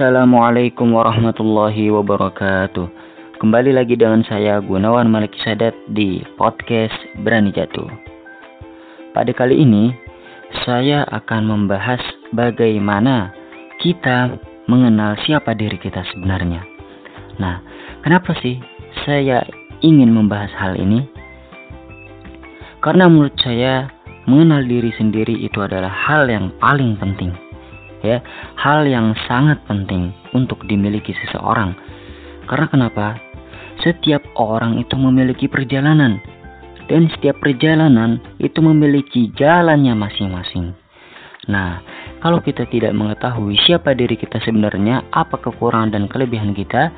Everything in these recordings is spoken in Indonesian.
Assalamualaikum warahmatullahi wabarakatuh. Kembali lagi dengan saya Gunawan Malik Sadat di podcast Berani Jatuh. Pada kali ini saya akan membahas bagaimana kita mengenal siapa diri kita sebenarnya. Nah, kenapa sih saya ingin membahas hal ini? Karena menurut saya mengenal diri sendiri itu adalah hal yang paling penting ya hal yang sangat penting untuk dimiliki seseorang. Karena kenapa? Setiap orang itu memiliki perjalanan dan setiap perjalanan itu memiliki jalannya masing-masing. Nah kalau kita tidak mengetahui siapa diri kita sebenarnya apa kekurangan dan kelebihan kita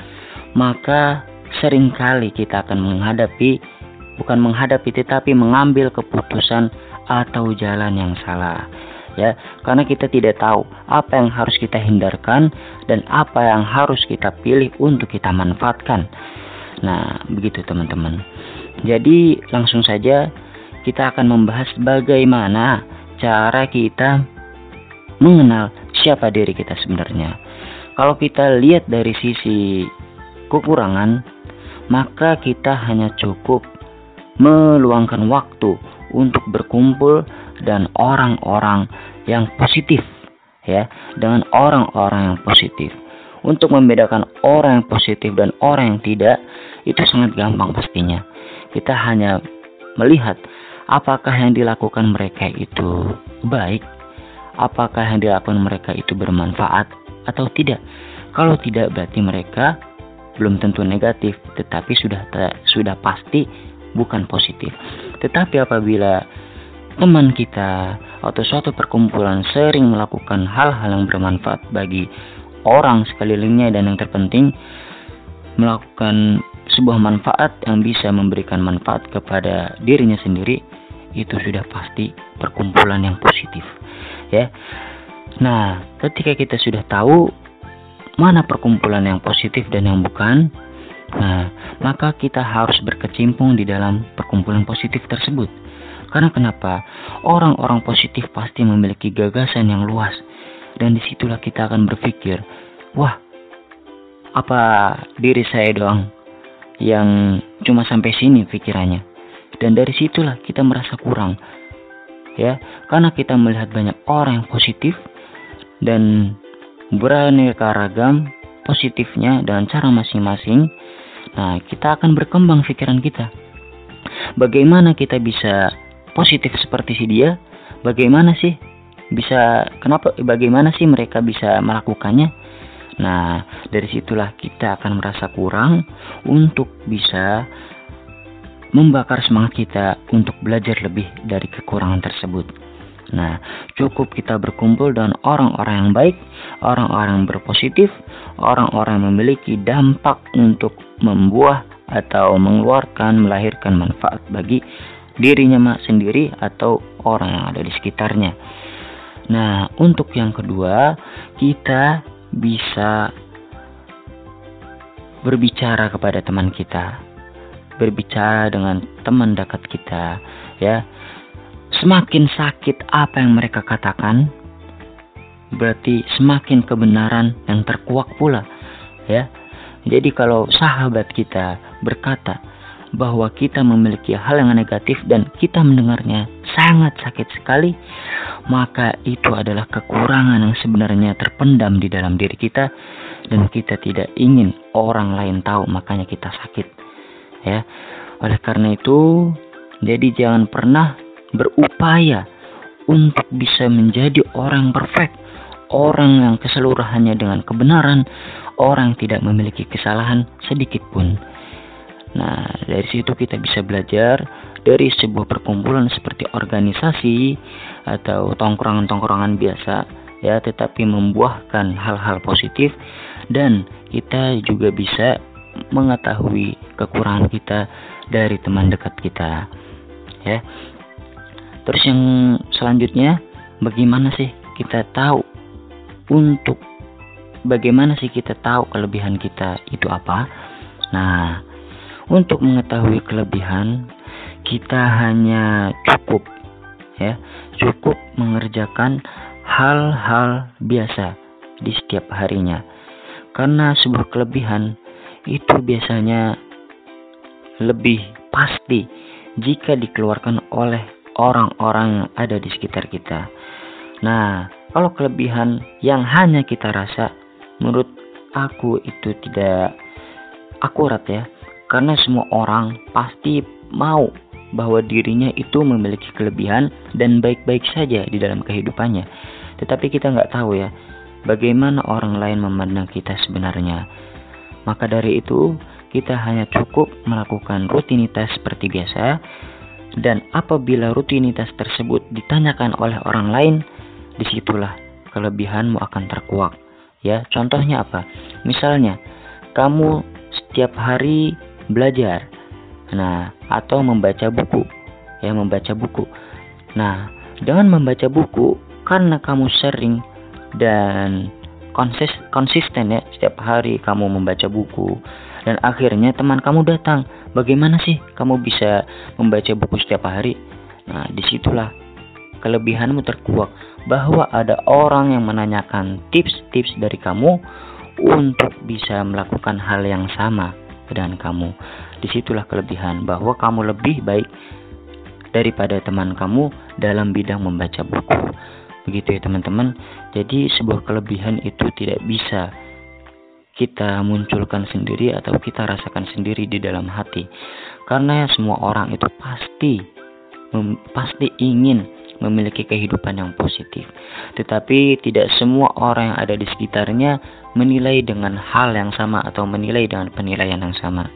maka sering kali kita akan menghadapi bukan menghadapi tetapi mengambil keputusan atau jalan yang salah ya. Karena kita tidak tahu apa yang harus kita hindarkan dan apa yang harus kita pilih untuk kita manfaatkan. Nah begitu teman-teman. Jadi langsung saja kita akan membahas bagaimana cara kita mengenal siapa diri kita sebenarnya. Kalau kita lihat dari sisi kekurangan maka kita hanya cukup meluangkan waktu untuk berkumpul dan orang-orang yang positif ya dengan orang-orang yang positif. Untuk membedakan orang yang positif dan orang yang tidak itu sangat gampang pastinya. Kita hanya melihat apakah yang dilakukan mereka itu baik apakah yang dilakukan mereka itu bermanfaat atau tidak. Kalau tidak berarti mereka belum tentu negatif tetapi sudah sudah pasti bukan positif. Tetapi apabila teman kita atau suatu perkumpulan sering melakukan hal-hal yang bermanfaat bagi orang sekelilingnya dan yang terpenting melakukan sebuah manfaat yang bisa memberikan manfaat kepada dirinya sendiri itu sudah pasti perkumpulan yang positif ya. Nah ketika kita sudah tahu mana perkumpulan yang positif dan yang bukan nah maka kita harus berkecimpung di dalam perkumpulan positif tersebut karena kenapa? Orang-orang positif pasti memiliki gagasan yang luas. Dan di situlah kita akan berpikir, wah, apa diri saya doang yang cuma sampai sini pikirannya. Dan dari situlah kita merasa kurang. Ya, karena kita melihat banyak orang yang positif dan beraneka ragam positifnya dengan cara masing-masing. Nah, kita akan berkembang pikiran kita. Bagaimana kita bisa positif seperti si dia, bagaimana sih bisa kenapa bagaimana sih mereka bisa melakukannya? Nah, dari situlah kita akan merasa kurang untuk bisa membakar semangat kita untuk belajar lebih dari kekurangan tersebut. Nah, cukup kita berkumpul dengan orang-orang yang baik, orang-orang yang berpositif, orang-orang yang memiliki dampak untuk membuah atau mengeluarkan, melahirkan manfaat bagi dirinya mak sendiri atau orang yang ada di sekitarnya. Nah, untuk yang kedua, kita bisa berbicara kepada teman kita. Berbicara dengan teman dekat kita, ya. Semakin sakit apa yang mereka katakan, berarti semakin kebenaran yang terkuak pula, ya. Jadi kalau sahabat kita berkata, bahwa kita memiliki hal yang negatif dan kita mendengarnya sangat sakit sekali, maka itu adalah kekurangan yang sebenarnya terpendam di dalam diri kita dan kita tidak ingin orang lain tahu, makanya kita sakit. Ya. Oleh karena itu, jadi jangan pernah berupaya untuk bisa menjadi orang perfect, orang yang keseluruhannya dengan kebenaran, orang tidak memiliki kesalahan sedikit pun. Nah, dari situ kita bisa belajar dari sebuah perkumpulan seperti organisasi atau tongkrongan-tongkrongan biasa ya, tetapi membuahkan hal-hal positif dan kita juga bisa mengetahui kekurangan kita dari teman dekat kita. Ya. Terus yang selanjutnya bagaimana sih kita tahu untuk bagaimana sih kita tahu kelebihan kita itu apa? Nah, untuk mengetahui kelebihan, kita hanya cukup ya, cukup mengerjakan hal-hal biasa di setiap harinya. Karena sebuah kelebihan itu biasanya lebih pasti jika dikeluarkan oleh orang-orang yang ada di sekitar kita. Nah, kalau kelebihan yang hanya kita rasa, menurut aku itu tidak akurat ya. Karena semua orang pasti mau bahwa dirinya itu memiliki kelebihan dan baik-baik saja di dalam kehidupannya. Tetapi kita nggak tahu ya, bagaimana orang lain memandang kita sebenarnya. Maka dari itu, kita hanya cukup melakukan rutinitas seperti biasa, dan apabila rutinitas tersebut ditanyakan oleh orang lain, di situlah kelebihanmu akan terkuak. Ya, contohnya apa? Misalnya, kamu setiap hari belajar, nah atau membaca buku, ya membaca buku. Nah, dengan membaca buku, karena kamu sering dan konsis konsisten ya setiap hari kamu membaca buku dan akhirnya teman kamu datang bagaimana sih kamu bisa membaca buku setiap hari? Nah di situlah kelebihanmu terkuak bahwa ada orang yang menanyakan tips-tips dari kamu untuk bisa melakukan hal yang sama dengan kamu. Di situlah kelebihan bahwa kamu lebih baik daripada teman kamu dalam bidang membaca buku. Begitu ya teman-teman. Jadi sebuah kelebihan itu tidak bisa kita munculkan sendiri atau kita rasakan sendiri di dalam hati. Karena semua orang itu pasti pasti ingin memiliki kehidupan yang positif. Tetapi tidak semua orang yang ada di sekitarnya menilai dengan hal yang sama atau menilai dengan penilaian yang sama.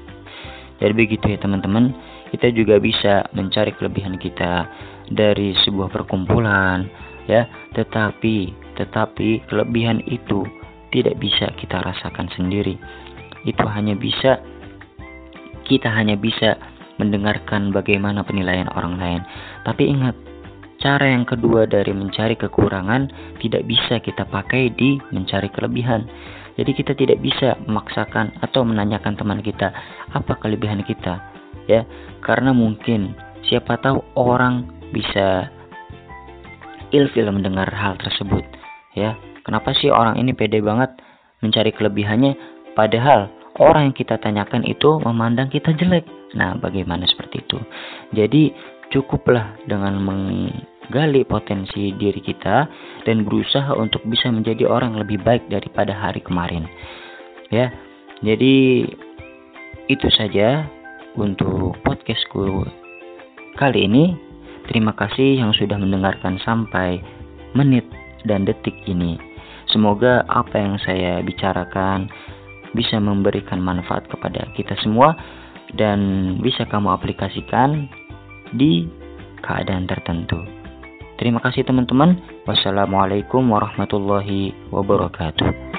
Jadi begitu ya teman-teman. Kita juga bisa mencari kelebihan kita dari sebuah perkumpulan ya. Tetapi tetapi kelebihan itu tidak bisa kita rasakan sendiri. Itu hanya bisa kita hanya bisa mendengarkan bagaimana penilaian orang lain. Tapi ingat cara yang kedua dari mencari kekurangan tidak bisa kita pakai di mencari kelebihan. Jadi kita tidak bisa memaksakan atau menanyakan teman kita apa kelebihan kita? Ya karena mungkin siapa tahu orang bisa ilfil mendengar hal tersebut. Ya kenapa sih orang ini pede banget mencari kelebihannya? Padahal orang yang kita tanyakan itu memandang kita jelek. Nah bagaimana seperti itu? Jadi cukuplah dengan menggali potensi diri kita dan berusaha untuk bisa menjadi orang lebih baik daripada hari kemarin ya jadi itu saja untuk podcastku kali ini Terima kasih yang sudah mendengarkan sampai menit dan detik ini. Semoga apa yang saya bicarakan bisa memberikan manfaat kepada kita semua dan bisa kamu aplikasikan di keadaan tertentu. Terima kasih teman-teman. Wassalamualaikum warahmatullahi wabarakatuh.